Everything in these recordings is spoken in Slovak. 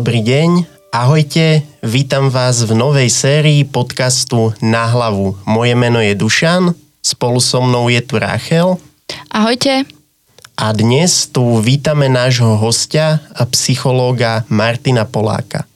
Dobrý deň, ahojte, vítam vás v novej sérii podcastu Na hlavu. Moje meno je Dušan, spolu so mnou je tu Rachel. Ahojte. A dnes tu vítame nášho hostia, psychológa Martina Poláka.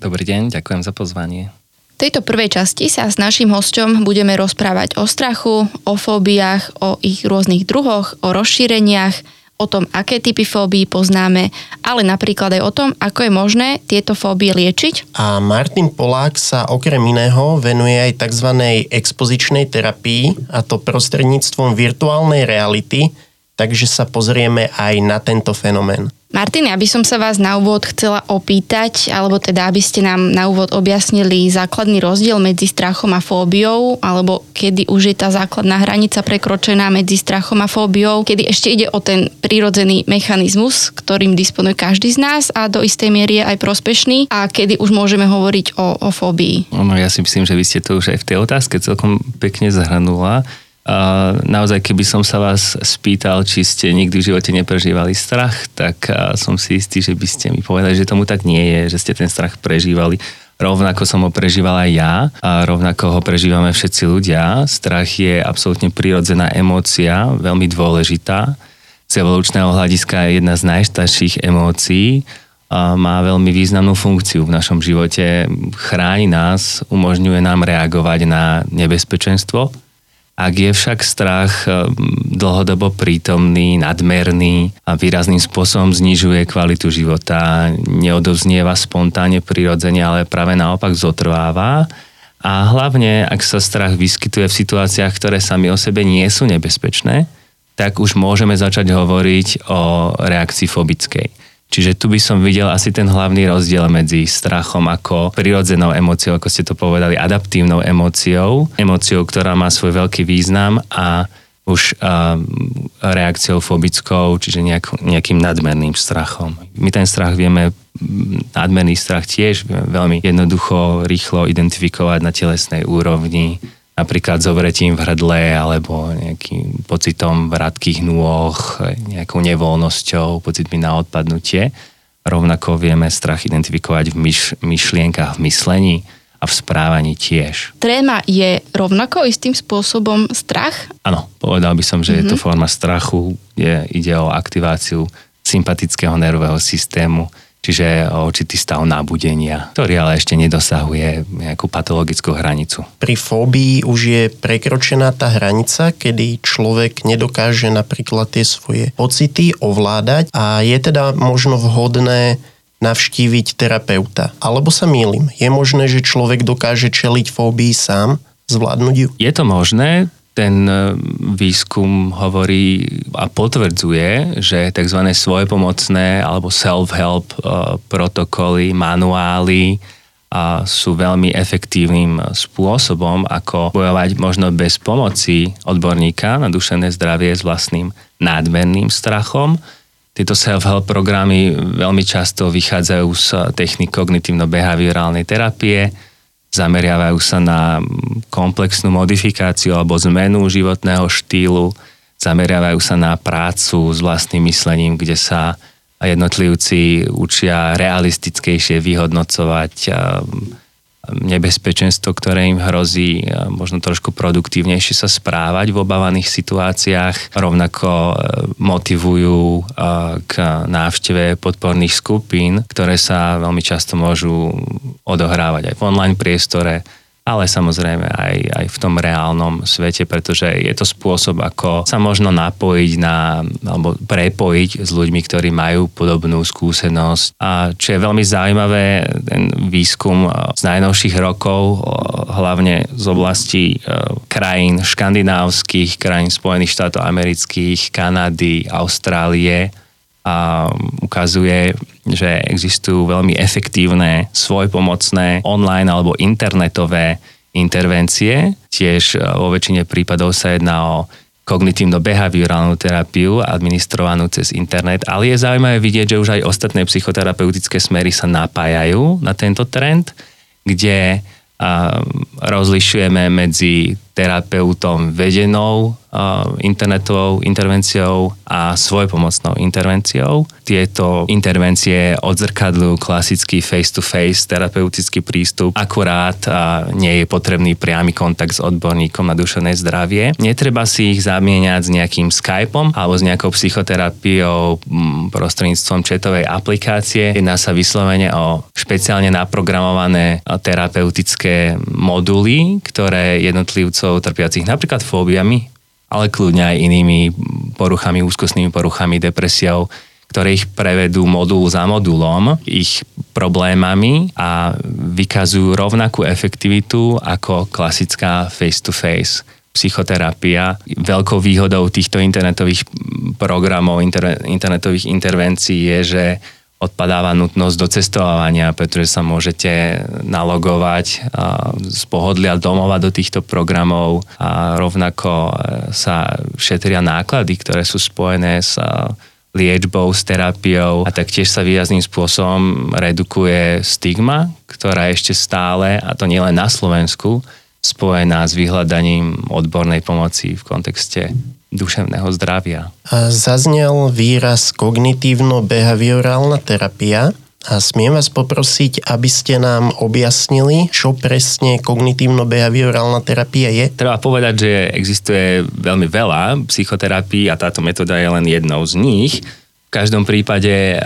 Dobrý deň, ďakujem za pozvanie. V tejto prvej časti sa s našim hosťom budeme rozprávať o strachu, o fóbiách, o ich rôznych druhoch, o rozšíreniach, o tom, aké typy fóbií poznáme, ale napríklad aj o tom, ako je možné tieto fóbie liečiť. A Martin Polák sa okrem iného venuje aj tzv. expozičnej terapii, a to prostredníctvom virtuálnej reality, takže sa pozrieme aj na tento fenomén. Martin, ja by som sa vás na úvod chcela opýtať, alebo teda, aby ste nám na úvod objasnili základný rozdiel medzi strachom a fóbiou, alebo kedy už je tá základná hranica prekročená medzi strachom a fóbiou, kedy ešte ide o ten prírodzený mechanizmus, ktorým disponuje každý z nás a do istej miery je aj prospešný a kedy už môžeme hovoriť o, o fóbii. No, ja si myslím, že vy ste to už aj v tej otázke celkom pekne zahrnula. Naozaj, keby som sa vás spýtal, či ste nikdy v živote neprežívali strach, tak som si istý, že by ste mi povedali, že tomu tak nie je, že ste ten strach prežívali. Rovnako som ho prežíval aj ja a rovnako ho prežívame všetci ľudia. Strach je absolútne prirodzená emócia, veľmi dôležitá. Z evolučného hľadiska je jedna z najstarších emócií, a má veľmi významnú funkciu v našom živote. Chráni nás, umožňuje nám reagovať na nebezpečenstvo, ak je však strach eh, dlhodobo prítomný, nadmerný a výrazným spôsobom znižuje kvalitu života, neodovznieva spontánne, prirodzene, ale práve naopak zotrváva, a hlavne, ak sa strach vyskytuje v situáciách, ktoré sami o sebe nie sú nebezpečné, tak už môžeme začať hovoriť o reakcii fobickej. Čiže tu by som videl asi ten hlavný rozdiel medzi strachom ako prirodzenou emóciou, ako ste to povedali, adaptívnou emóciou, emóciou, ktorá má svoj veľký význam a už uh, reakciou fobickou, čiže nejak, nejakým nadmerným strachom. My ten strach vieme, nadmerný strach tiež veľmi jednoducho, rýchlo identifikovať na telesnej úrovni, napríklad zovretím v hrdle alebo nejakým pocitom vratkých nôh, nejakou nevoľnosťou, pocitmi na odpadnutie. Rovnako vieme strach identifikovať v myš, myšlienkach, v myslení a v správaní tiež. Tréma je rovnako istým spôsobom strach? Áno, povedal by som, že mm-hmm. je to mhm. forma strachu, je, ide o aktiváciu sympatického nervového systému, čiže určitý stav nábudenia, ktorý ale ešte nedosahuje nejakú patologickú hranicu. Pri fóbii už je prekročená tá hranica, kedy človek nedokáže napríklad tie svoje pocity ovládať a je teda možno vhodné navštíviť terapeuta. Alebo sa mýlim, je možné, že človek dokáže čeliť fóbii sám, zvládnuť ju? Je to možné, ten e, výskum hovorí a potvrdzuje, že tzv. svojpomocné alebo self-help e, protokoly, manuály a sú veľmi efektívnym spôsobom, ako bojovať možno bez pomoci odborníka na duševné zdravie s vlastným nádmerným strachom. Tieto self-help programy veľmi často vychádzajú z technik kognitívno-behaviorálnej terapie, zameriavajú sa na komplexnú modifikáciu alebo zmenu životného štýlu, zameriavajú sa na prácu s vlastným myslením, kde sa jednotlivci učia realistickejšie vyhodnocovať nebezpečenstvo, ktoré im hrozí, možno trošku produktívnejšie sa správať v obávaných situáciách. Rovnako e, motivujú e, k návšteve podporných skupín, ktoré sa veľmi často môžu odohrávať aj v online priestore, ale samozrejme aj, aj v tom reálnom svete, pretože je to spôsob, ako sa možno napojiť na, alebo prepojiť s ľuďmi, ktorí majú podobnú skúsenosť. A čo je veľmi zaujímavé, ten výskum z najnovších rokov, hlavne z oblasti e, krajín škandinávskych, krajín Spojených štátov amerických, Kanady, Austrálie, a ukazuje, že existujú veľmi efektívne, svojpomocné online alebo internetové intervencie. Tiež e, vo väčšine prípadov sa jedná o kognitívno-behaviorálnu terapiu administrovanú cez internet, ale je zaujímavé vidieť, že už aj ostatné psychoterapeutické smery sa napájajú na tento trend, kde rozlišujeme medzi terapeutom vedenou internetovou intervenciou a svojpomocnou intervenciou. Tieto intervencie odzrkadľujú klasický face-to-face terapeutický prístup, akurát nie je potrebný priamy kontakt s odborníkom na duševné zdravie. Netreba si ich zamieňať s nejakým Skypeom alebo s nejakou psychoterapiou prostredníctvom četovej aplikácie. Jedná sa vyslovene o špeciálne naprogramované terapeutické moduly, ktoré jednotlivcov trpiacich napríklad fóbiami ale kľudne aj inými poruchami, úzkostnými poruchami, depresiou, ktoré ich prevedú modul za modulom, ich problémami a vykazujú rovnakú efektivitu ako klasická face-to-face psychoterapia. Veľkou výhodou týchto internetových programov, internetových intervencií je, že odpadáva nutnosť do cestovania, pretože sa môžete nalogovať z pohodlia domova do týchto programov a rovnako e, sa šetria náklady, ktoré sú spojené s liečbou, s terapiou a taktiež sa výrazným spôsobom redukuje stigma, ktorá ešte stále, a to nielen na Slovensku, spojená s vyhľadaním odbornej pomoci v kontexte duševného zdravia. A zaznel výraz kognitívno-behaviorálna terapia. A smiem vás poprosiť, aby ste nám objasnili, čo presne kognitívno-behaviorálna terapia je? Treba povedať, že existuje veľmi veľa psychoterapií a táto metóda je len jednou z nich. V každom prípade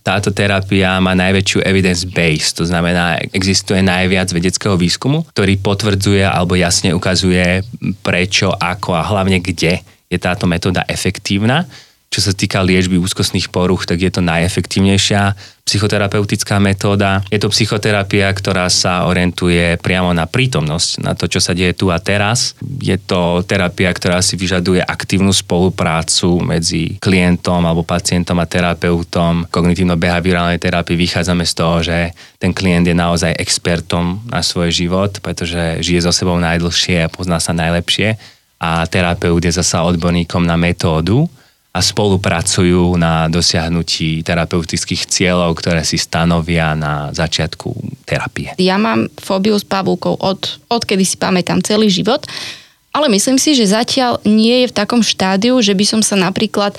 táto terapia má najväčšiu evidence base, to znamená, existuje najviac vedeckého výskumu, ktorý potvrdzuje alebo jasne ukazuje prečo, ako a hlavne kde je táto metóda efektívna. Čo sa týka liečby úzkostných poruch, tak je to najefektívnejšia psychoterapeutická metóda. Je to psychoterapia, ktorá sa orientuje priamo na prítomnosť, na to, čo sa deje tu a teraz. Je to terapia, ktorá si vyžaduje aktívnu spoluprácu medzi klientom alebo pacientom a terapeutom. Kognitívno-behaviorálnej terapii vychádzame z toho, že ten klient je naozaj expertom na svoj život, pretože žije so sebou najdlhšie a pozná sa najlepšie a terapeut je zasa odborníkom na metódu a spolupracujú na dosiahnutí terapeutických cieľov, ktoré si stanovia na začiatku terapie. Ja mám fóbiu s pavúkou od, odkedy si pamätám celý život, ale myslím si, že zatiaľ nie je v takom štádiu, že by som sa napríklad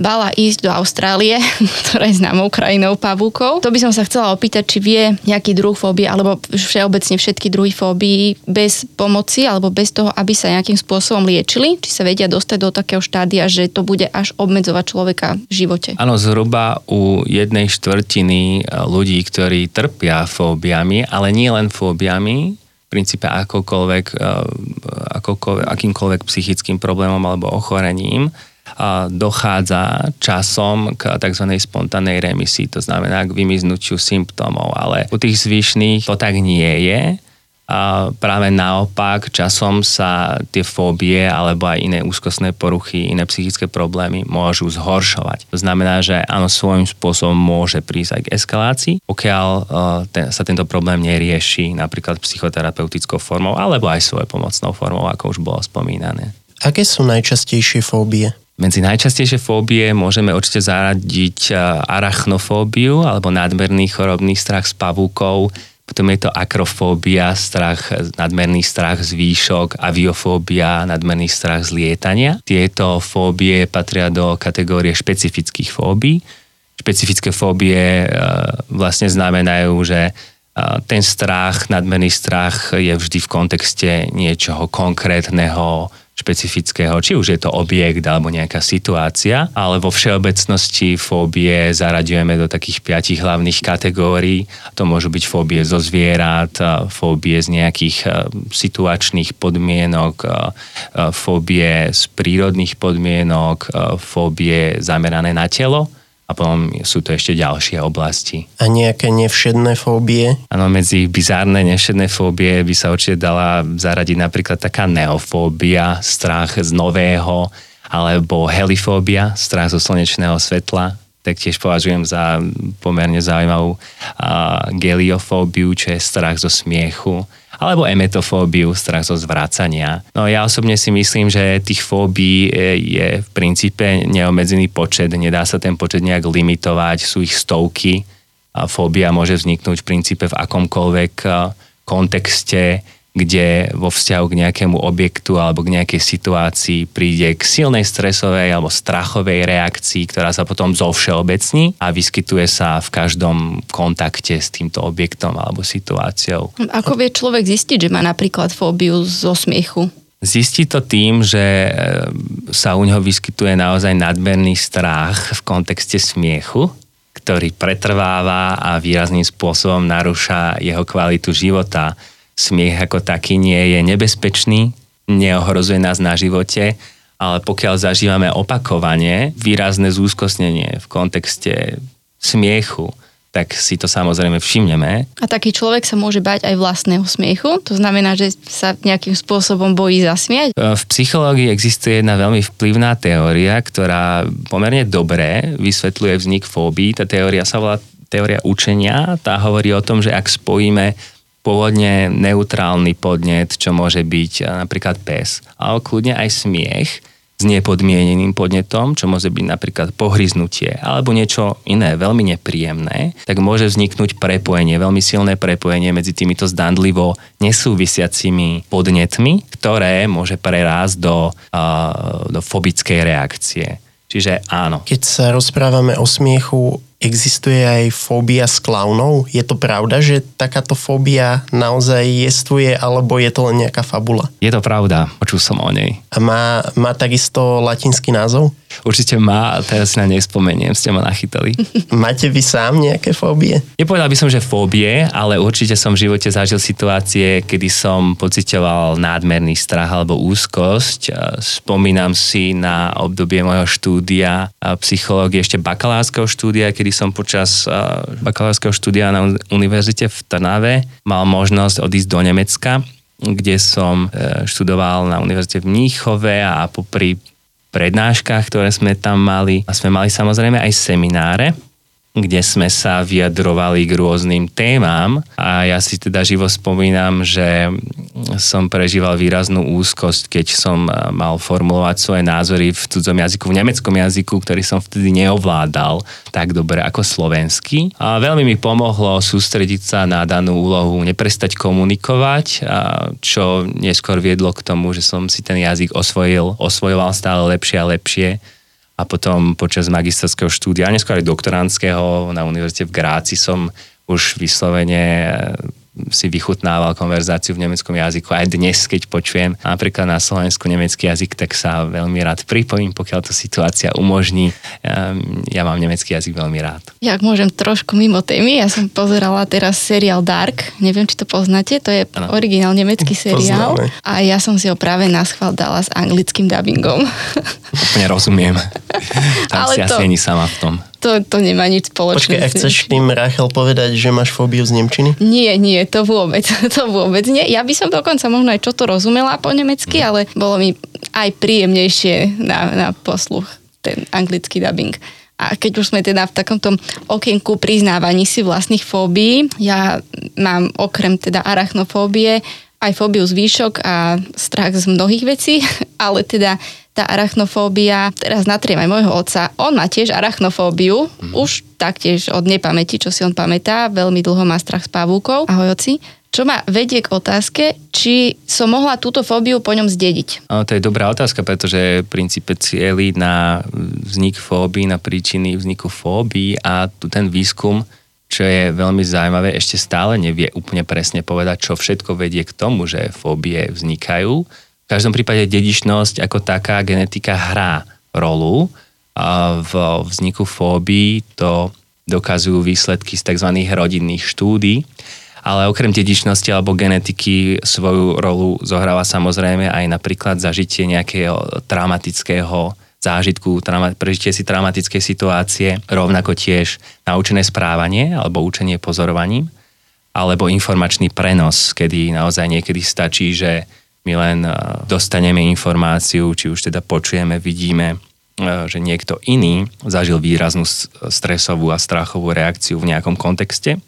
bala ísť do Austrálie, ktorá je známou krajinou pavúkov. To by som sa chcela opýtať, či vie nejaký druh fóbie alebo všeobecne všetky druhy fóbií bez pomoci alebo bez toho, aby sa nejakým spôsobom liečili, či sa vedia dostať do takého štádia, že to bude až obmedzovať človeka v živote. Áno, zhruba u jednej štvrtiny ľudí, ktorí trpia fóbiami, ale nie len fóbiami, princípe akokoľvek, akokoľvek, akýmkoľvek psychickým problémom alebo ochorením, dochádza časom k tzv. spontánnej remisii, to znamená k vymiznutiu symptómov, ale u tých zvyšných to tak nie je. A práve naopak, časom sa tie fóbie alebo aj iné úzkostné poruchy, iné psychické problémy môžu zhoršovať. To znamená, že áno, svojím spôsobom môže prísť aj k eskalácii, pokiaľ uh, ten, sa tento problém nerieši napríklad psychoterapeutickou formou alebo aj svojou pomocnou formou, ako už bolo spomínané. Aké sú najčastejšie fóbie? Medzi najčastejšie fóbie môžeme určite zaradiť arachnofóbiu alebo nadmerný chorobný strach s pavúkou, potom je to akrofóbia, strach, nadmerný strach z výšok, aviofóbia, nadmerný strach z lietania. Tieto fóbie patria do kategórie špecifických fóbií. Špecifické fóbie vlastne znamenajú, že ten strach, nadmerný strach je vždy v kontexte niečoho konkrétneho, špecifického, či už je to objekt alebo nejaká situácia, ale vo všeobecnosti fóbie zaraďujeme do takých piatich hlavných kategórií. To môžu byť fóbie zo zvierat, fóbie z nejakých situačných podmienok, fóbie z prírodných podmienok, fóbie zamerané na telo a potom sú to ešte ďalšie oblasti. A nejaké nevšedné fóbie? Áno, medzi bizárne nevšedné fóbie by sa určite dala zaradiť napríklad taká neofóbia, strach z nového, alebo helifóbia, strach zo slnečného svetla, tak tiež považujem za pomerne zaujímavú a, geliofóbiu, čo je strach zo smiechu alebo emetofóbiu, strach zo zvracania. No ja osobne si myslím, že tých fóbií je v princípe neobmedzený počet, nedá sa ten počet nejak limitovať, sú ich stovky a fóbia môže vzniknúť v princípe v akomkoľvek kontexte, kde vo vzťahu k nejakému objektu alebo k nejakej situácii príde k silnej stresovej alebo strachovej reakcii, ktorá sa potom zovšeobecní a vyskytuje sa v každom kontakte s týmto objektom alebo situáciou. Ako vie človek zistiť, že má napríklad fóbiu zo smiechu? Zistí to tým, že e, sa u neho vyskytuje naozaj nadmerný strach v kontexte smiechu, ktorý pretrváva a výrazným spôsobom narúša jeho kvalitu života smiech ako taký nie je nebezpečný, neohrozuje nás na živote, ale pokiaľ zažívame opakovanie, výrazné zúskosnenie v kontexte smiechu, tak si to samozrejme všimneme. A taký človek sa môže bať aj vlastného smiechu? To znamená, že sa nejakým spôsobom bojí zasmiať? V psychológii existuje jedna veľmi vplyvná teória, ktorá pomerne dobre vysvetľuje vznik fóbií. Tá teória sa volá teória učenia. Tá hovorí o tom, že ak spojíme pôvodne neutrálny podnet, čo môže byť eh, napríklad pes, ale kľudne aj smiech s nepodmieneným podnetom, čo môže byť napríklad pohryznutie alebo niečo iné, veľmi nepríjemné, tak môže vzniknúť prepojenie, veľmi silné prepojenie medzi týmito zdandlivo nesúvisiacimi podnetmi, ktoré môže prerásť do, uh, do fobickej reakcie. Čiže áno. Keď sa rozprávame o smiechu, existuje aj fóbia s klaunou? Je to pravda, že takáto fóbia naozaj jestvuje, alebo je to len nejaká fabula? Je to pravda, počul som o nej. A má, má takisto latinský názov? Určite má, a teraz si na nej spomeniem, ste ma nachytali. Máte vy sám nejaké fóbie? Nepovedal by som, že fóbie, ale určite som v živote zažil situácie, kedy som pocitoval nádmerný strach alebo úzkosť. Spomínam si na obdobie mojho štúdia psychológie, ešte bakalárskeho štúdia, kedy som počas bakalárskeho štúdia na univerzite v Trnave mal možnosť odísť do Nemecka kde som e, študoval na univerzite v Mníchove a popri prednáškach, ktoré sme tam mali. A sme mali samozrejme aj semináre, kde sme sa vyjadrovali k rôznym témam a ja si teda živo spomínam, že som prežíval výraznú úzkosť, keď som mal formulovať svoje názory v cudzom jazyku, v nemeckom jazyku, ktorý som vtedy neovládal tak dobre ako slovenský. A veľmi mi pomohlo sústrediť sa na danú úlohu, neprestať komunikovať, čo neskôr viedlo k tomu, že som si ten jazyk osvojil, osvojoval stále lepšie a lepšie a potom počas magisterského štúdia, a neskôr aj doktorandského na univerzite v Gráci som už vyslovene si vychutnával konverzáciu v nemeckom jazyku. Aj dnes, keď počujem napríklad na Slovensku nemecký jazyk, tak sa veľmi rád pripojím, pokiaľ to situácia umožní. Ehm, ja mám nemecký jazyk veľmi rád. Ja ak môžem trošku mimo témy, ja som pozerala teraz seriál Dark, neviem, či to poznáte, to je ano. originál nemecký seriál Poznáme. a ja som si ho práve na schvál dala s anglickým dubbingom. Úplne rozumiem. Tam Ale si to... asi ani sama v tom to, to nemá nič spoločné. Počkej, a chceš tým, Rachel, povedať, že máš fóbiu z Nemčiny? Nie, nie, to vôbec, to vôbec nie. Ja by som dokonca možno aj čo to rozumela po nemecky, mm. ale bolo mi aj príjemnejšie na, na posluch ten anglický dubbing. A keď už sme teda v takomto okienku priznávaní si vlastných fóbií, ja mám okrem teda arachnofóbie aj fóbiu z výšok a strach z mnohých vecí, ale teda tá arachnofóbia, teraz natriem aj môjho otca, on má tiež arachnofóbiu, mm. už taktiež od nepamäti, čo si on pamätá, veľmi dlho má strach s pavúkov. Ahoj oci. Čo ma vedie k otázke, či som mohla túto fóbiu po ňom zdediť? No, to je dobrá otázka, pretože v princípe cieli na vznik fóbii, na príčiny vzniku fóbii a ten výskum, čo je veľmi zaujímavé, ešte stále nevie úplne presne povedať, čo všetko vedie k tomu, že fóbie vznikajú v každom prípade dedičnosť ako taká genetika hrá rolu. A v vzniku fóbii to dokazujú výsledky z tzv. rodinných štúdí. Ale okrem dedičnosti alebo genetiky svoju rolu zohráva samozrejme aj napríklad zažitie nejakého traumatického zážitku, trauma, prežitie si traumatickej situácie, rovnako tiež naučené správanie alebo učenie pozorovaním, alebo informačný prenos, kedy naozaj niekedy stačí, že my len e, dostaneme informáciu, či už teda počujeme, vidíme, e, že niekto iný zažil výraznú stresovú a strachovú reakciu v nejakom kontexte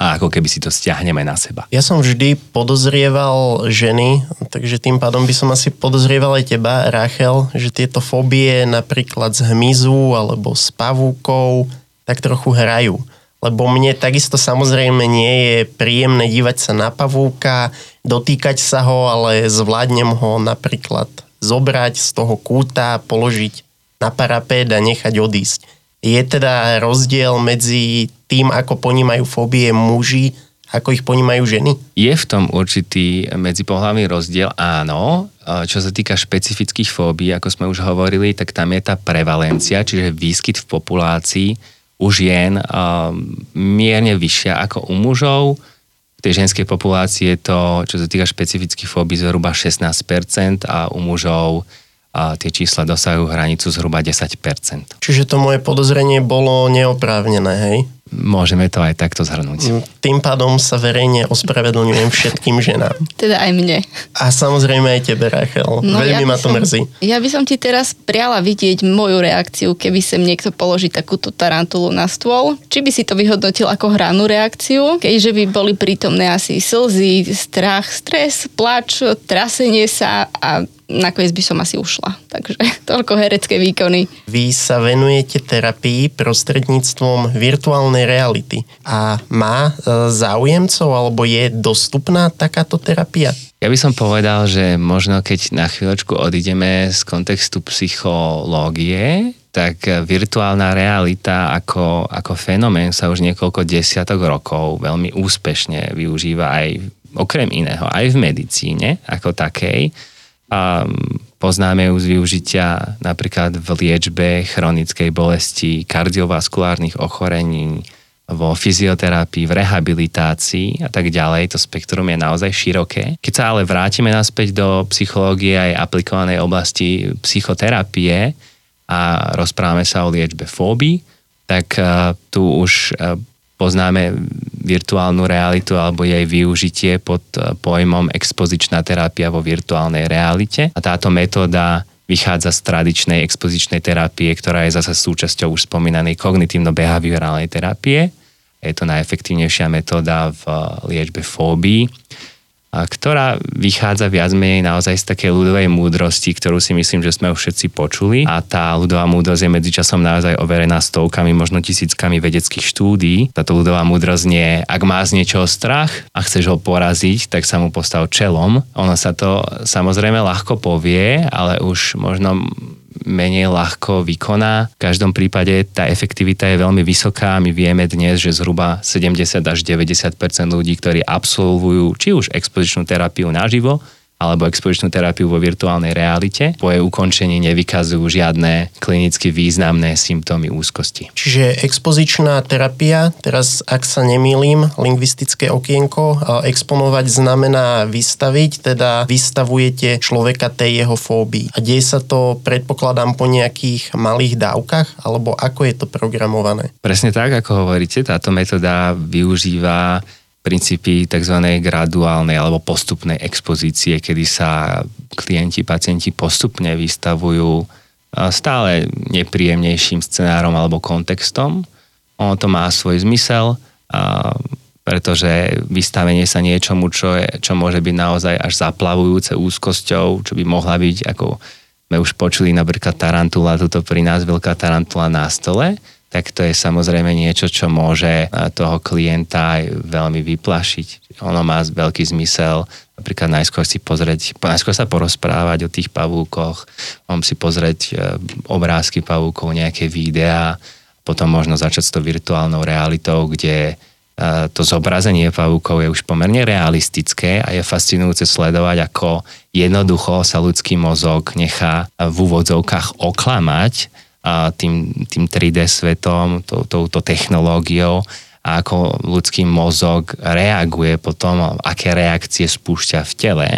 a ako keby si to stiahneme na seba. Ja som vždy podozrieval ženy, takže tým pádom by som asi podozrieval aj teba, Rachel, že tieto fóbie napríklad z hmyzu alebo s pavúkou tak trochu hrajú. Lebo mne takisto samozrejme nie je príjemné dívať sa na pavúka, dotýkať sa ho, ale zvládnem ho napríklad zobrať z toho kúta, položiť na parapét a nechať odísť. Je teda rozdiel medzi tým, ako ponímajú fóbie muži ako ich ponímajú ženy? Je v tom určitý medzipohľavný rozdiel, áno. Čo sa týka špecifických fóbií, ako sme už hovorili, tak tam je tá prevalencia, čiže výskyt v populácii u žien mierne vyššia ako u mužov. V tej ženskej populácii je to, čo sa týka špecifických fóbií, zhruba 16% a u mužov a tie čísla dosahujú hranicu zhruba 10%. Čiže to moje podozrenie bolo neoprávnené, hej? Môžeme to aj takto zhrnúť. Mm, tým pádom sa verejne ospravedlňujem všetkým ženám. Teda aj mne. A samozrejme aj tebe, Rachel. No, Veľmi ja ma to som, mrzí. Ja by som ti teraz priala vidieť moju reakciu, keby sem niekto položí takúto tarantulu na stôl. Či by si to vyhodnotil ako hranú reakciu, keďže by boli prítomné asi slzy, strach, stres, plač, trasenie sa a nakoniec by som asi ušla. Takže toľko herecké výkony. Vy sa venujete terapii prostredníctvom virtuálnej reality. A má e, záujemcov alebo je dostupná takáto terapia? Ja by som povedal, že možno keď na chvíľočku odídeme z kontextu psychológie, tak virtuálna realita ako, ako fenomén sa už niekoľko desiatok rokov veľmi úspešne využíva aj okrem iného, aj v medicíne ako takej a poznáme ju z využitia napríklad v liečbe chronickej bolesti, kardiovaskulárnych ochorení, vo fyzioterapii, v rehabilitácii a tak ďalej. To spektrum je naozaj široké. Keď sa ale vrátime naspäť do psychológie aj aplikovanej oblasti psychoterapie a rozprávame sa o liečbe fóbii, tak uh, tu už uh, poznáme virtuálnu realitu alebo jej využitie pod eh, pojmom expozičná terapia vo virtuálnej realite. A táto metóda vychádza z tradičnej expozičnej terapie, ktorá je zase súčasťou už spomínanej kognitívno-behaviorálnej terapie. Je to najefektívnejšia metóda v eh, liečbe fóbii ktorá vychádza viac menej naozaj z takej ľudovej múdrosti, ktorú si myslím, že sme už všetci počuli. A tá ľudová múdrosť je medzičasom naozaj overená stovkami, možno tisíckami vedeckých štúdí. Táto ľudová múdrosť nie ak má z niečoho strach a chceš ho poraziť, tak sa mu postav čelom. Ono sa to samozrejme ľahko povie, ale už možno menej ľahko vykoná. V každom prípade tá efektivita je veľmi vysoká. My vieme dnes, že zhruba 70 až 90% ľudí, ktorí absolvujú či už expozičnú terapiu naživo, alebo expozičnú terapiu vo virtuálnej realite. Po jej ukončení nevykazujú žiadne klinicky významné symptómy úzkosti. Čiže expozičná terapia, teraz ak sa nemýlim, lingvistické okienko, exponovať znamená vystaviť, teda vystavujete človeka tej jeho fóbii. A deje sa to, predpokladám, po nejakých malých dávkach, alebo ako je to programované? Presne tak, ako hovoríte, táto metóda využíva princípy tzv. graduálnej alebo postupnej expozície, kedy sa klienti, pacienti postupne vystavujú stále nepríjemnejším scenárom alebo kontextom. Ono to má svoj zmysel, pretože vystavenie sa niečomu, čo, je, čo môže byť naozaj až zaplavujúce úzkosťou, čo by mohla byť, ako sme už počuli napríklad tarantula, tuto pri nás veľká tarantula na stole, tak to je samozrejme niečo, čo môže toho klienta aj veľmi vyplašiť. Ono má veľký zmysel napríklad najskôr si pozrieť, najskôr sa porozprávať o tých pavúkoch, mám si pozrieť e, obrázky pavúkov, nejaké videá, potom možno začať s tou virtuálnou realitou, kde e, to zobrazenie pavúkov je už pomerne realistické a je fascinujúce sledovať, ako jednoducho sa ľudský mozog nechá v úvodzovkách oklamať tým, tým 3D svetom, tou, touto technológiou a ako ľudský mozog reaguje potom, aké reakcie spúšťa v tele.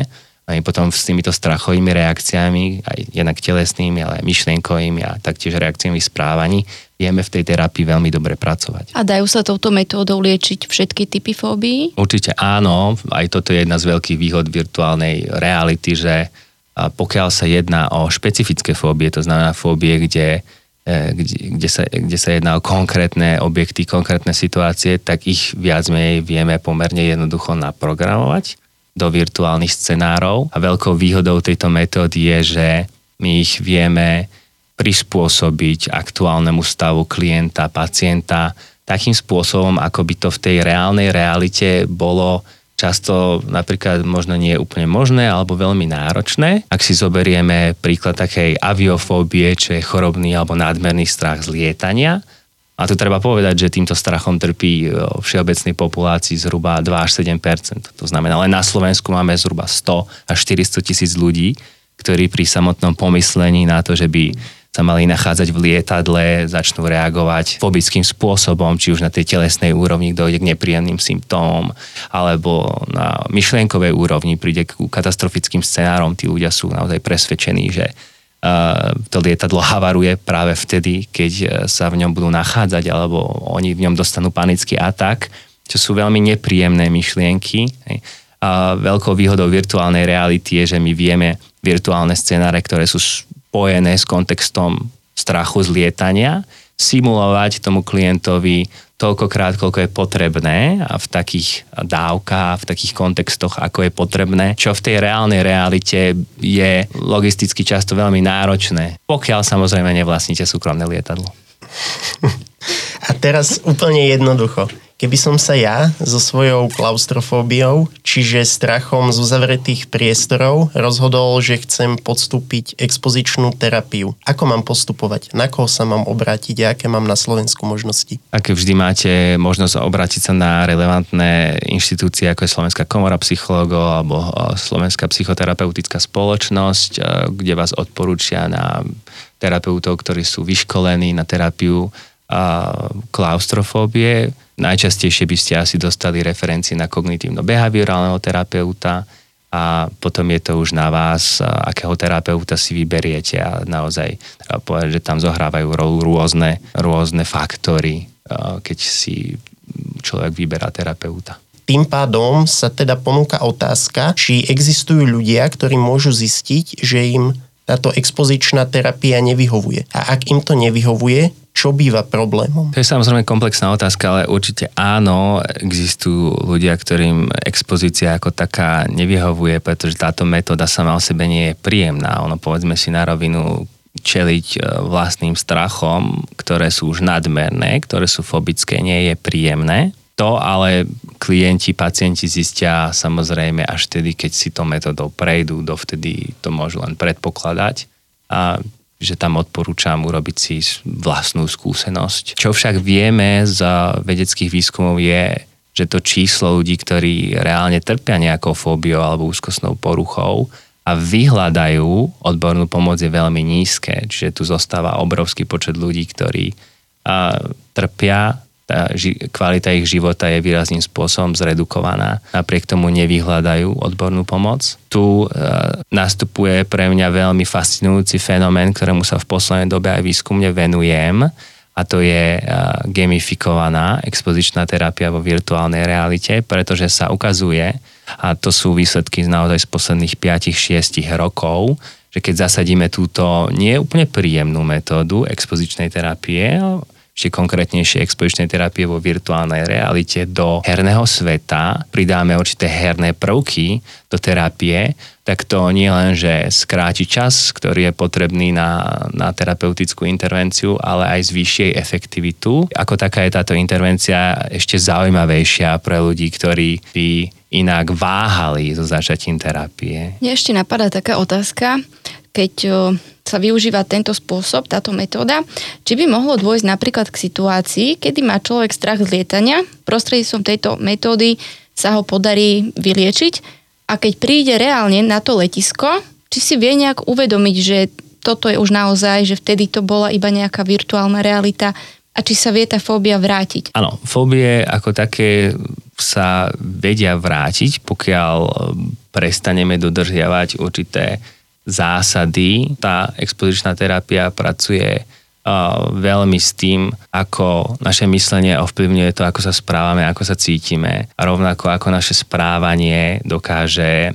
A my potom s týmito strachovými reakciami, aj jednak telesnými, ale aj myšlienkovými a taktiež reakciami správaní, vieme v tej terapii veľmi dobre pracovať. A dajú sa touto metódou liečiť všetky typy fóbií? Určite áno. Aj toto je jedna z veľkých výhod virtuálnej reality, že pokiaľ sa jedná o špecifické fóbie, to znamená fóbie, kde, e, kde, kde, sa, kde sa jedná o konkrétne objekty, konkrétne situácie, tak ich viac menej vieme pomerne jednoducho naprogramovať do virtuálnych scenárov. A veľkou výhodou tejto metódy je, že my ich vieme prispôsobiť aktuálnemu stavu klienta, pacienta takým spôsobom, ako by to v tej reálnej realite bolo často napríklad možno nie je úplne možné alebo veľmi náročné. Ak si zoberieme príklad takej aviofóbie, čo je chorobný alebo nadmerný strach z lietania, a tu treba povedať, že týmto strachom trpí v všeobecnej populácii zhruba 2 až 7% To znamená, len na Slovensku máme zhruba 100 až 400 tisíc ľudí, ktorí pri samotnom pomyslení na to, že by sa mali nachádzať v lietadle, začnú reagovať fobickým spôsobom, či už na tej telesnej úrovni dojde k nepríjemným symptómom, alebo na myšlienkovej úrovni príde k katastrofickým scenárom. Tí ľudia sú naozaj presvedčení, že to lietadlo havaruje práve vtedy, keď sa v ňom budú nachádzať, alebo oni v ňom dostanú panický atak, čo sú veľmi nepríjemné myšlienky. A veľkou výhodou virtuálnej reality je, že my vieme virtuálne scenáre, ktoré sú spojené s kontextom strachu z lietania, simulovať tomu klientovi toľkokrát, koľko je potrebné a v takých dávkach, v takých kontextoch, ako je potrebné, čo v tej reálnej realite je logisticky často veľmi náročné, pokiaľ samozrejme nevlastníte súkromné lietadlo. A teraz úplne jednoducho. Keby som sa ja so svojou klaustrofóbiou, čiže strachom z uzavretých priestorov, rozhodol, že chcem podstúpiť expozičnú terapiu, ako mám postupovať? Na koho sa mám obrátiť a aké mám na Slovensku možnosti? Ak vždy máte možnosť obrátiť sa na relevantné inštitúcie, ako je Slovenská komora psychológov alebo Slovenská psychoterapeutická spoločnosť, kde vás odporúčia na terapeutov, ktorí sú vyškolení na terapiu klaustrofóbie, Najčastejšie by ste asi dostali referencie na kognitívno-behaviorálneho terapeuta a potom je to už na vás, akého terapeuta si vyberiete a naozaj povedať, že tam zohrávajú rolu rôzne, rôzne faktory, keď si človek vyberá terapeuta. Tým pádom sa teda ponúka otázka, či existujú ľudia, ktorí môžu zistiť, že im táto expozičná terapia nevyhovuje. A ak im to nevyhovuje, čo býva problémom? To je samozrejme komplexná otázka, ale určite áno, existujú ľudia, ktorým expozícia ako taká nevyhovuje, pretože táto metóda sama o sebe nie je príjemná. Ono povedzme si na rovinu čeliť e, vlastným strachom, ktoré sú už nadmerné, ktoré sú fobické, nie je príjemné. To ale klienti, pacienti zistia samozrejme až vtedy, keď si to metodou prejdú, dovtedy to môžu len predpokladať. A že tam odporúčam urobiť si vlastnú skúsenosť. Čo však vieme z vedeckých výskumov je, že to číslo ľudí, ktorí reálne trpia nejakou fóbiou alebo úzkostnou poruchou a vyhľadajú odbornú pomoc je veľmi nízke. Čiže tu zostáva obrovský počet ľudí, ktorí a, trpia tá ži- kvalita ich života je výrazným spôsobom zredukovaná. Napriek tomu nevyhľadajú odbornú pomoc. Tu e, nastupuje pre mňa veľmi fascinujúci fenomén, ktorému sa v poslednej dobe aj výskumne venujem a to je e, gamifikovaná expozičná terapia vo virtuálnej realite, pretože sa ukazuje, a to sú výsledky naozaj z posledných 5-6 rokov, že keď zasadíme túto nie úplne príjemnú metódu expozičnej terapie, ešte konkrétnejšie expozičnej terapie vo virtuálnej realite do herného sveta, pridáme určité herné prvky do terapie, tak to nie len, že skráti čas, ktorý je potrebný na, na terapeutickú intervenciu, ale aj zvýši jej efektivitu. Ako taká je táto intervencia ešte zaujímavejšia pre ľudí, ktorí by inak váhali so začatím terapie. Mne ešte napadá taká otázka, keď sa využíva tento spôsob, táto metóda, či by mohlo dôjsť napríklad k situácii, kedy má človek strach z lietania, prostredníctvom tejto metódy sa ho podarí vyliečiť a keď príde reálne na to letisko, či si vie nejak uvedomiť, že toto je už naozaj, že vtedy to bola iba nejaká virtuálna realita a či sa vie tá fóbia vrátiť. Áno, fóbie ako také sa vedia vrátiť, pokiaľ prestaneme dodržiavať určité zásady. Tá expozičná terapia pracuje veľmi s tým, ako naše myslenie ovplyvňuje to, ako sa správame, ako sa cítime a rovnako ako naše správanie dokáže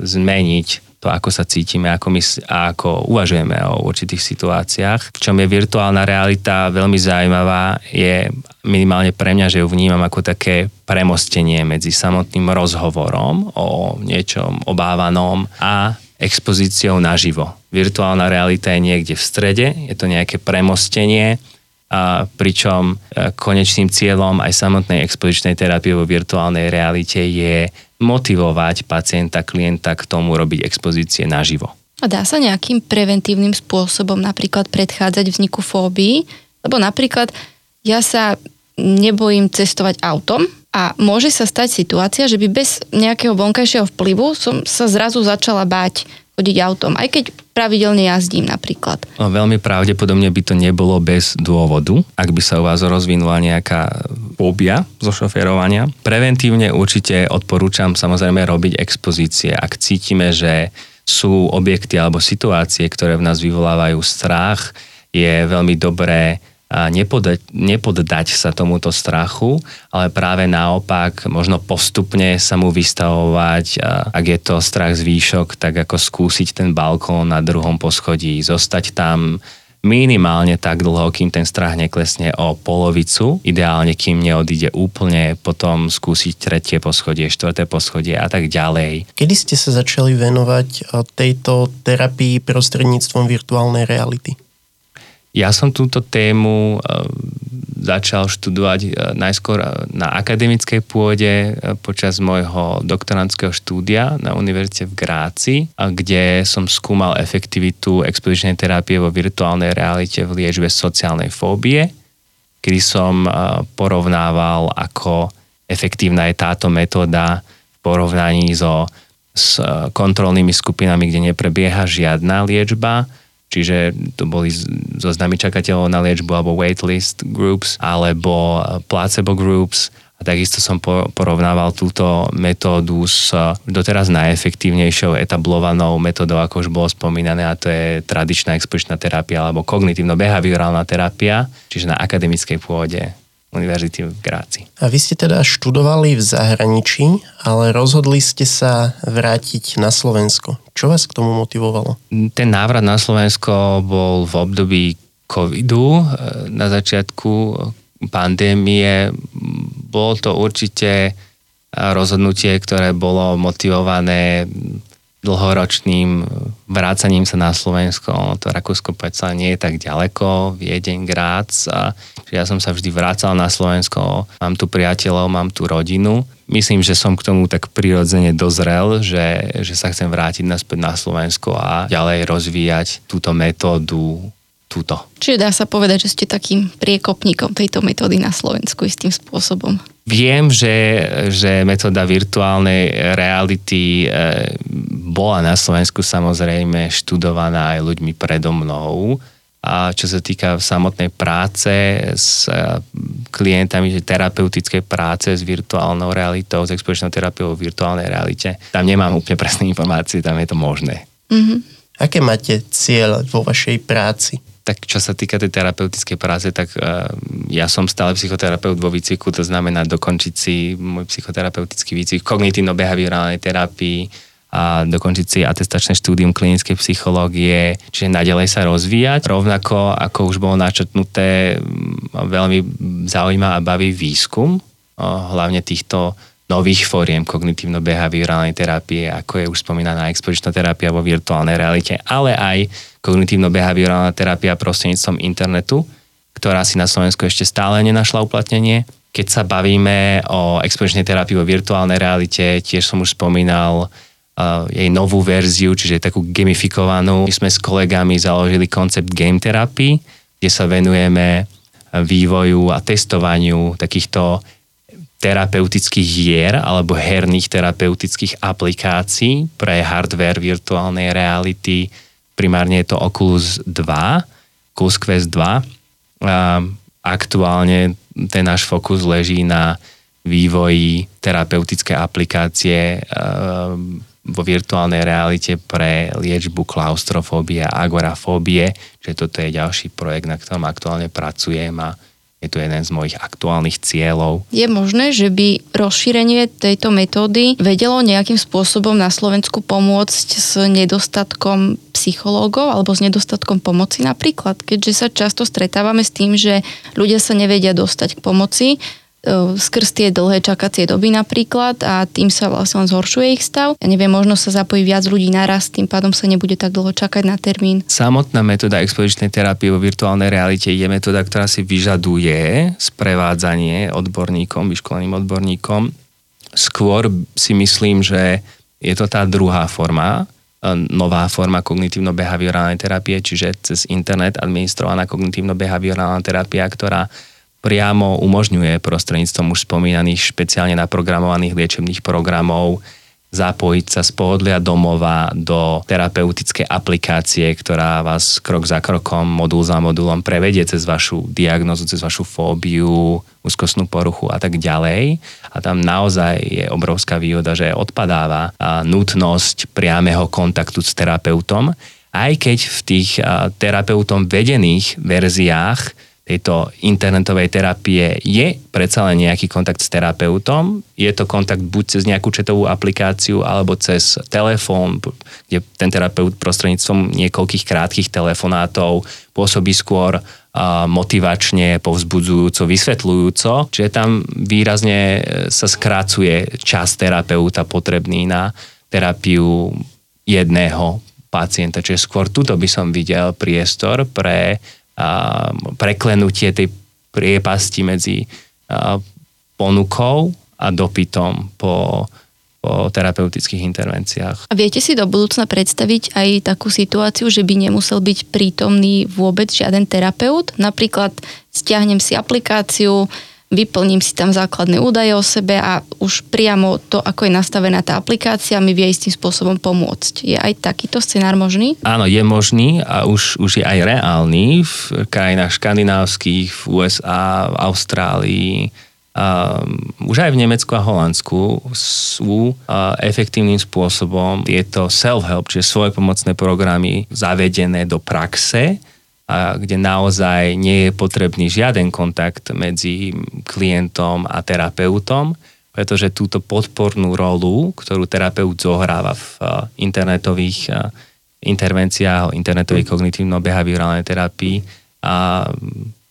zmeniť to, ako sa cítime ako my, a ako uvažujeme o určitých situáciách. V čom je virtuálna realita veľmi zaujímavá, je minimálne pre mňa, že ju vnímam ako také premostenie medzi samotným rozhovorom o niečom obávanom a expozíciou naživo. Virtuálna realita je niekde v strede, je to nejaké premostenie a pričom e, konečným cieľom aj samotnej expozičnej terapie vo virtuálnej realite je motivovať pacienta, klienta k tomu robiť expozície naživo. A dá sa nejakým preventívnym spôsobom napríklad predchádzať vzniku fóbii? Lebo napríklad ja sa nebojím cestovať autom a môže sa stať situácia, že by bez nejakého vonkajšieho vplyvu som sa zrazu začala báť chodiť autom, aj keď pravidelne jazdím napríklad. No, veľmi pravdepodobne by to nebolo bez dôvodu, ak by sa u vás rozvinula nejaká fóbia zo šoferovania. Preventívne určite odporúčam samozrejme robiť expozície. Ak cítime, že sú objekty alebo situácie, ktoré v nás vyvolávajú strach, je veľmi dobré nepoddať, nepoddať sa tomuto strachu, ale práve naopak možno postupne sa mu vystavovať, ak je to strach z výšok, tak ako skúsiť ten balkón na druhom poschodí, zostať tam minimálne tak dlho, kým ten strach neklesne o polovicu, ideálne kým neodíde úplne, potom skúsiť tretie poschodie, štvrté poschodie a tak ďalej. Kedy ste sa začali venovať tejto terapii prostredníctvom virtuálnej reality? Ja som túto tému eh, začal študovať eh, najskôr eh, na akademickej pôde počas môjho doktorandského štúdia na univerzite v Gráci, kde som skúmal efektivitu expozičnej terapie vo virtuálnej realite v liečbe sociálnej fóbie, kedy som porovnával, ako efektívna je táto metóda v porovnaní so s kontrolnými skupinami, kde neprebieha žiadna liečba čiže to boli zoznamy čakateľov na liečbu alebo waitlist groups alebo placebo groups. A takisto som porovnával túto metódu s doteraz najefektívnejšou etablovanou metódou, ako už bolo spomínané, a to je tradičná expozičná terapia alebo kognitívno-behaviorálna terapia, čiže na akademickej pôde univerzity v Gráci. A vy ste teda študovali v zahraničí, ale rozhodli ste sa vrátiť na Slovensko. Čo vás k tomu motivovalo? Ten návrat na Slovensko bol v období covidu, e, na začiatku pandémie. Bolo to určite rozhodnutie, ktoré bolo motivované dlhoročným vrácaním sa na Slovensko. To Rakúsko predsa nie je tak ďaleko, Viedeň, Grác. A ja som sa vždy vracal na Slovensko, mám tu priateľov, mám tu rodinu. Myslím, že som k tomu tak prirodzene dozrel, že, že sa chcem vrátiť naspäť na Slovensko a ďalej rozvíjať túto metódu túto. Čiže dá sa povedať, že ste takým priekopníkom tejto metódy na Slovensku istým spôsobom. Viem, že, že metóda virtuálnej reality e, bola na Slovensku samozrejme študovaná aj ľuďmi predo mnou. A čo sa týka samotnej práce s e, klientami, že terapeutickej práce s virtuálnou realitou, s expozičnou terapiou v virtuálnej realite, tam nemám úplne presné informácie, tam je to možné. Mm-hmm. Aké máte cieľ vo vašej práci? Tak čo sa týka tej terapeutickej práce, tak uh, ja som stále psychoterapeut vo výcviku, to znamená dokončiť si môj psychoterapeutický výcvik kognitívno-behaviorálnej terapii a dokončiť si atestačné štúdium klinickej psychológie, čiže nadalej sa rozvíjať. Rovnako, ako už bolo načetnuté, veľmi zaujíma a baví výskum, hlavne týchto nových fóriem kognitívno-behaviorálnej terapie, ako je už spomínaná expozičná terapia vo virtuálnej realite, ale aj kognitívno-behaviorálna terapia prostredníctvom internetu, ktorá si na Slovensku ešte stále nenašla uplatnenie. Keď sa bavíme o expozičnej terapii vo virtuálnej realite, tiež som už spomínal uh, jej novú verziu, čiže takú gamifikovanú. My sme s kolegami založili koncept game terapii, kde sa venujeme vývoju a testovaniu takýchto terapeutických hier alebo herných terapeutických aplikácií pre hardware virtuálnej reality, primárne je to Oculus 2, Oculus Quest 2. A aktuálne ten náš fokus leží na vývoji terapeutické aplikácie vo virtuálnej realite pre liečbu klaustrofóbie a agorafóbie, čiže toto je ďalší projekt, na ktorom aktuálne pracujem a je to jeden z mojich aktuálnych cieľov. Je možné, že by rozšírenie tejto metódy vedelo nejakým spôsobom na Slovensku pomôcť s nedostatkom psychológov alebo s nedostatkom pomoci napríklad, keďže sa často stretávame s tým, že ľudia sa nevedia dostať k pomoci skrz tie dlhé čakacie doby napríklad a tým sa vlastne zhoršuje ich stav. Ja neviem, možno sa zapojí viac ľudí naraz, tým pádom sa nebude tak dlho čakať na termín. Samotná metóda expozičnej terapie vo virtuálnej realite je metóda, ktorá si vyžaduje sprevádzanie odborníkom, vyškoleným odborníkom. Skôr si myslím, že je to tá druhá forma, nová forma kognitívno-behaviorálnej terapie, čiže cez internet administrovaná kognitívno-behaviorálna terapia, ktorá priamo umožňuje prostredníctvom už spomínaných špeciálne naprogramovaných liečebných programov zapojiť sa z pohodlia domova do terapeutickej aplikácie, ktorá vás krok za krokom, modul za modulom prevedie cez vašu diagnozu, cez vašu fóbiu, úzkostnú poruchu a tak ďalej. A tam naozaj je obrovská výhoda, že odpadáva nutnosť priameho kontaktu s terapeutom, aj keď v tých terapeutom vedených verziách tejto internetovej terapie je predsa len nejaký kontakt s terapeutom. Je to kontakt buď cez nejakú četovú aplikáciu alebo cez telefón, kde ten terapeut prostredníctvom niekoľkých krátkých telefonátov pôsobí skôr motivačne, povzbudzujúco, vysvetľujúco. Čiže tam výrazne e, sa skrácuje čas terapeuta potrebný na terapiu jedného pacienta. Čiže skôr tuto by som videl priestor pre preklenutie tej priepasti medzi ponukou a dopytom po, po terapeutických intervenciách. A viete si do budúcna predstaviť aj takú situáciu, že by nemusel byť prítomný vôbec žiaden terapeut? Napríklad stiahnem si aplikáciu, vyplním si tam základné údaje o sebe a už priamo to, ako je nastavená tá aplikácia, mi vie istým spôsobom pomôcť. Je aj takýto scenár možný? Áno, je možný a už, už je aj reálny v krajinách škandinávskych, v USA, v Austrálii, Um, už aj v Nemecku a Holandsku sú uh, efektívnym spôsobom tieto self-help, čiže svoje pomocné programy zavedené do praxe a kde naozaj nie je potrebný žiaden kontakt medzi klientom a terapeutom, pretože túto podpornú rolu, ktorú terapeut zohráva v internetových intervenciách, internetovej kognitívno-behaviorálnej terapii a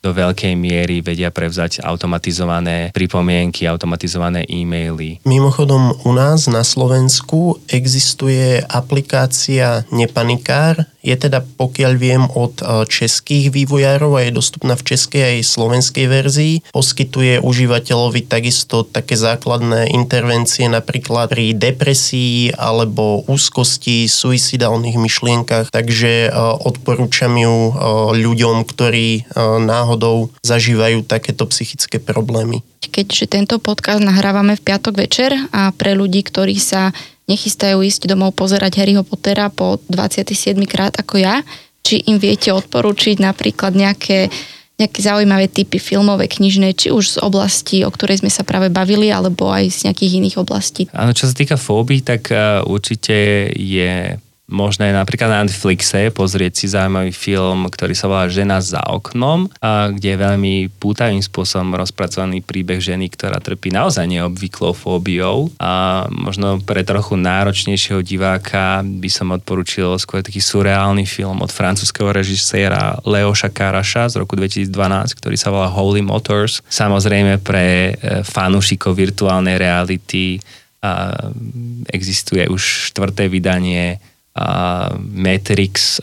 do veľkej miery vedia prevzať automatizované pripomienky, automatizované e-maily. Mimochodom u nás na Slovensku existuje aplikácia Nepanikár, je teda pokiaľ viem od e, českých vývojárov a je dostupná v českej aj slovenskej verzii. Poskytuje užívateľovi takisto také základné intervencie napríklad pri depresii alebo úzkosti, suicidálnych myšlienkach, takže e, odporúčam ju e, ľuďom, ktorí náhodou zažívajú takéto psychické problémy. Keďže tento podcast nahrávame v piatok večer a pre ľudí, ktorí sa nechystajú ísť domov pozerať Harryho Pottera po 27 krát ako ja, či im viete odporúčiť napríklad nejaké nejaké zaujímavé typy filmové, knižné, či už z oblasti, o ktorej sme sa práve bavili, alebo aj z nejakých iných oblastí. Áno, čo sa týka fóbií, tak uh, určite je možné napríklad na Netflixe pozrieť si zaujímavý film, ktorý sa volá Žena za oknom, a kde je veľmi pútavým spôsobom rozpracovaný príbeh ženy, ktorá trpí naozaj neobvyklou fóbiou a možno pre trochu náročnejšieho diváka by som odporučil skôr taký surreálny film od francúzského režiséra Leoša Karaša z roku 2012, ktorý sa volá Holy Motors. Samozrejme pre e, fanúšikov virtuálnej reality a existuje už štvrté vydanie Matrix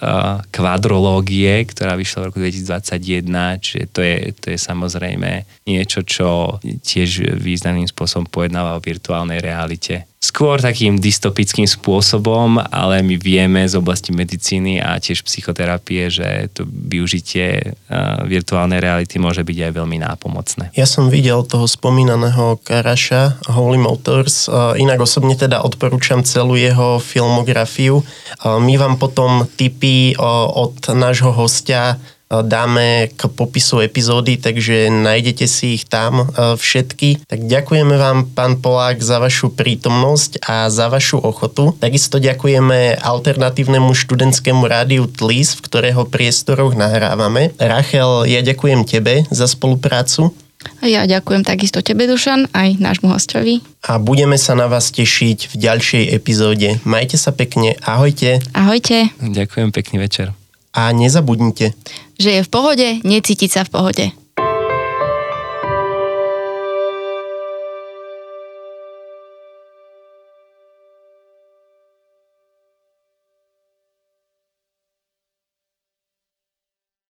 kvadrológie, ktorá vyšla v roku 2021, čiže to je, to je samozrejme niečo, čo tiež významným spôsobom pojednáva o virtuálnej realite skôr takým dystopickým spôsobom, ale my vieme z oblasti medicíny a tiež psychoterapie, že to využitie uh, virtuálnej reality môže byť aj veľmi nápomocné. Ja som videl toho spomínaného Karaša, Holy Motors, uh, inak osobne teda odporúčam celú jeho filmografiu. Uh, my vám potom tipy od nášho hostia dáme k popisu epizódy, takže nájdete si ich tam e, všetky. Tak ďakujeme vám, pán Polák, za vašu prítomnosť a za vašu ochotu. Takisto ďakujeme alternatívnemu študentskému rádiu TLIS, v ktorého priestoroch nahrávame. Rachel, ja ďakujem tebe za spoluprácu. A ja ďakujem takisto tebe, Dušan, aj nášmu hostovi. A budeme sa na vás tešiť v ďalšej epizóde. Majte sa pekne, ahojte. Ahojte. Ďakujem, pekný večer. A nezabudnite, že je v pohode necítiť sa v pohode.